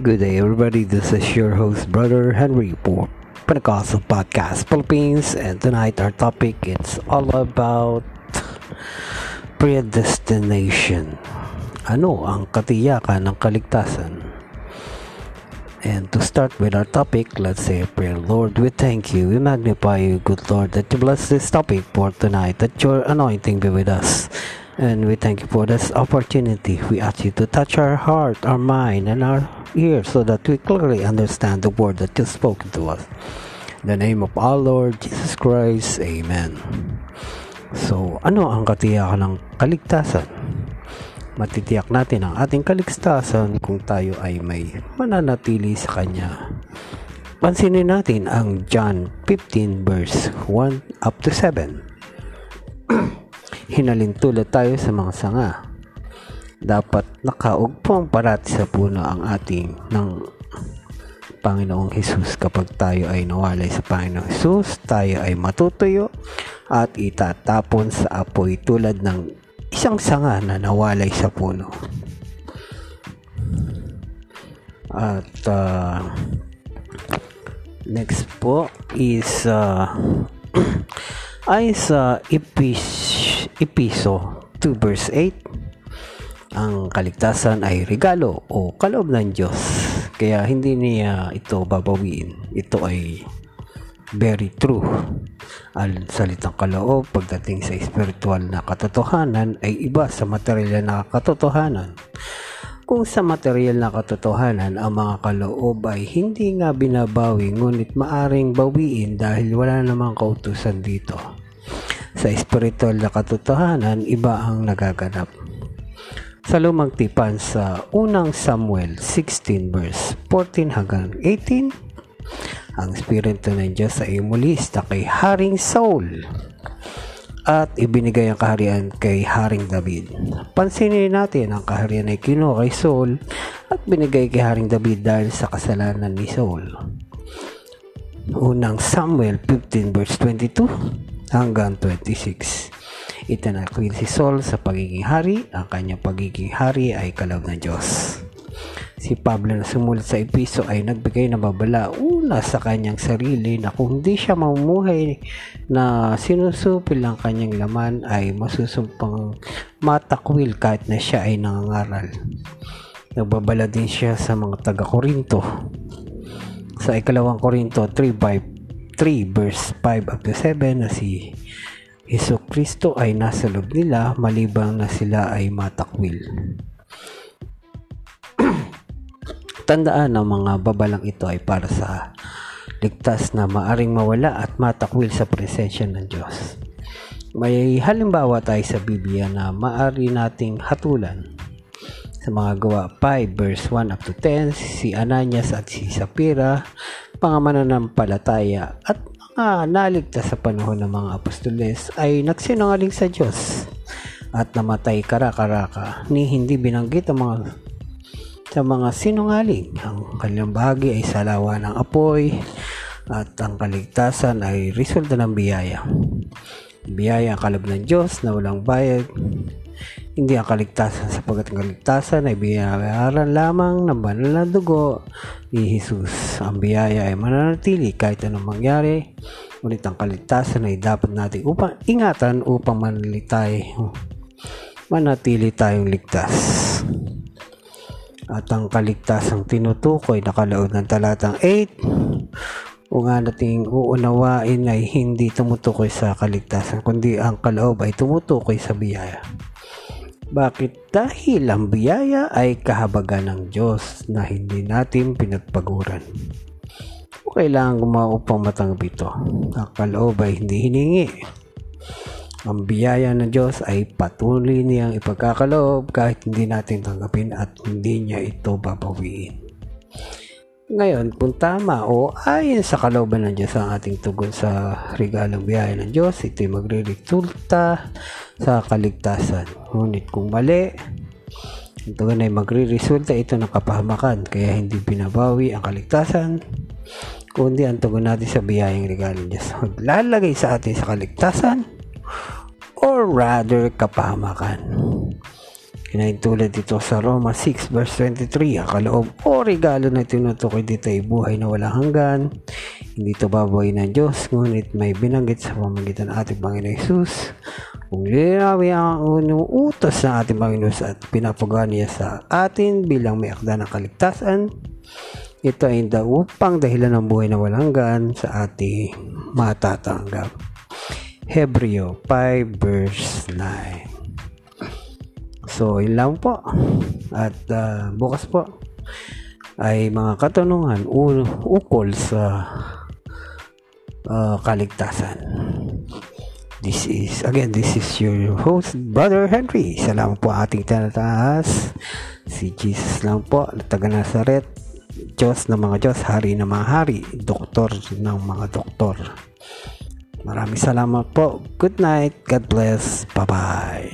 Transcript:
Good day, everybody. This is your host, Brother Henry for Pentecostal Podcast Philippines, and tonight our topic it's all about predestination. Ano ang katiyakan ng kaligtasan? And to start with our topic, let's say a prayer. Lord, we thank you. We magnify you, good Lord, that you bless this topic for tonight, that your anointing be with us. And we thank you for this opportunity. We ask you to touch our heart, our mind, and our ears so that we clearly understand the word that you've spoken to us. In the name of our Lord Jesus Christ, Amen. So, ano ang katiyakan ng kaligtasan? matitiyak natin ang ating kaligtasan kung tayo ay may mananatili sa Kanya. Pansinin natin ang John 15 verse 1 up to 7. Hinalintulad tayo sa mga sanga. Dapat nakaugpong parati sa puno ang ating ng Panginoong Hesus kapag tayo ay nawalay sa Panginoong Hesus, tayo ay matutuyo at itatapon sa apoy tulad ng isang sanga na nawalay sa puno. At uh, next po is uh, ay sa Epis, Episo 2 verse 8 ang kaligtasan ay regalo o kaloob ng Diyos kaya hindi niya ito babawiin ito ay very true. Ang salitang kaloob pagdating sa spiritual na katotohanan ay iba sa material na katotohanan. Kung sa material na katotohanan ang mga kaloob ay hindi nga binabawi ngunit maaring bawiin dahil wala namang kautusan dito. Sa spiritual na katotohanan, iba ang nagaganap. Sa lumang tipan sa unang Samuel 16 verse 14 hanggang 18, ang Espiritu ng Diyos ay umulista kay Haring Saul at ibinigay ang kaharian kay Haring David. Pansinin natin ang kaharian ay kinuha kay Saul at binigay kay Haring David dahil sa kasalanan ni Saul. Unang Samuel 15 verse 22 hanggang 26. Itanakwil si Saul sa pagiging hari, ang kanyang pagiging hari ay kalaw ng Diyos. Si Pablo na sumulat sa episo ay nagbigay ng babala una sa kanyang sarili na kung di siya mamumuhay na sinusupil ang kanyang laman ay masusumpang matakwil kahit na siya ay nangangaral. Nagbabala din siya sa mga taga-Korinto. Sa ikalawang Korinto 3, 5, 3 verse 5 up to 7 na si Heso Kristo ay nasa loob nila malibang na sila ay matakwil. Tandaan ng mga babalang ito ay para sa ligtas na maaring mawala at matakwil sa presensya ng Diyos. May halimbawa tayo sa Biblia na maari nating hatulan. Sa mga gawa 5 verse 1 up to 10, si Ananias at si Sapira, mga mananampalataya at mga naligtas sa panahon ng mga apostoles ay nagsinungaling sa Diyos at namatay karakaraka ni hindi binanggit ang mga sa mga sinungaling. Ang kanilang bahagi ay salawa ng apoy at ang kaligtasan ay resulta ng biyaya. Biyaya ang kalab ng Diyos na walang bayad. Hindi ang kaligtasan sapagkat ang kaligtasan ay binayaran lamang ng banal na dugo ni Jesus. Ang biyaya ay mananatili kahit anong mangyari. Ngunit ang kaligtasan ay dapat nating upang ingatan upang manatili tayo manatili tayong ligtas at ang kaligtasang tinutukoy na kalaod ng talatang 8 o nga nating uunawain ay hindi tumutukoy sa kaligtasan kundi ang kaloob ay tumutukoy sa biyaya. Bakit? Dahil ang biyaya ay kahabagan ng Diyos na hindi natin pinagpaguran. O kailangan gumawa upang matanggap ito. Ang ay hindi hiningi ang biyaya ng Diyos ay patuloy niyang ipagkakaloob kahit hindi natin tanggapin at hindi niya ito babawiin. Ngayon, kung tama o ayon sa kalooban ng Diyos ang ating tugon sa regalong biyaya ng Diyos, ito'y magre-resulta sa kaligtasan. Ngunit kung mali, ang tugon ay magre-resulta ito ng kapahamakan kaya hindi binabawi ang kaligtasan kundi ang tugon natin sa biyayang regalo ng Diyos. Maglalagay sa atin sa kaligtasan or rather kapahamakan. Kinain tulad dito sa Roma 6 verse 23, ang kaloob o regalo na tinutukoy dito ay buhay na walang hanggan. Hindi ito baboy ng Diyos, ngunit may binanggit sa pamagitan ng ating Panginoon Yesus. Kung linawi ang unang utos ng ating Panginoon at pinapagawa niya sa atin bilang may akda ng kaligtasan, ito ay upang dahilan ng buhay na walang hanggan sa ating matatanggap. Hebreo 5 verse 9 So, yun lang po. At uh, bukas po ay mga katanungan ukol sa uh, kaligtasan. This is, again, this is your host, Brother Henry. Salamat po ating tinataas. Si Jesus lang po, taga Nazaret. Diyos ng mga Diyos, Hari ng mga Hari, Doktor ng mga Doktor. Maraming salamat po. Good night. God bless. Bye-bye.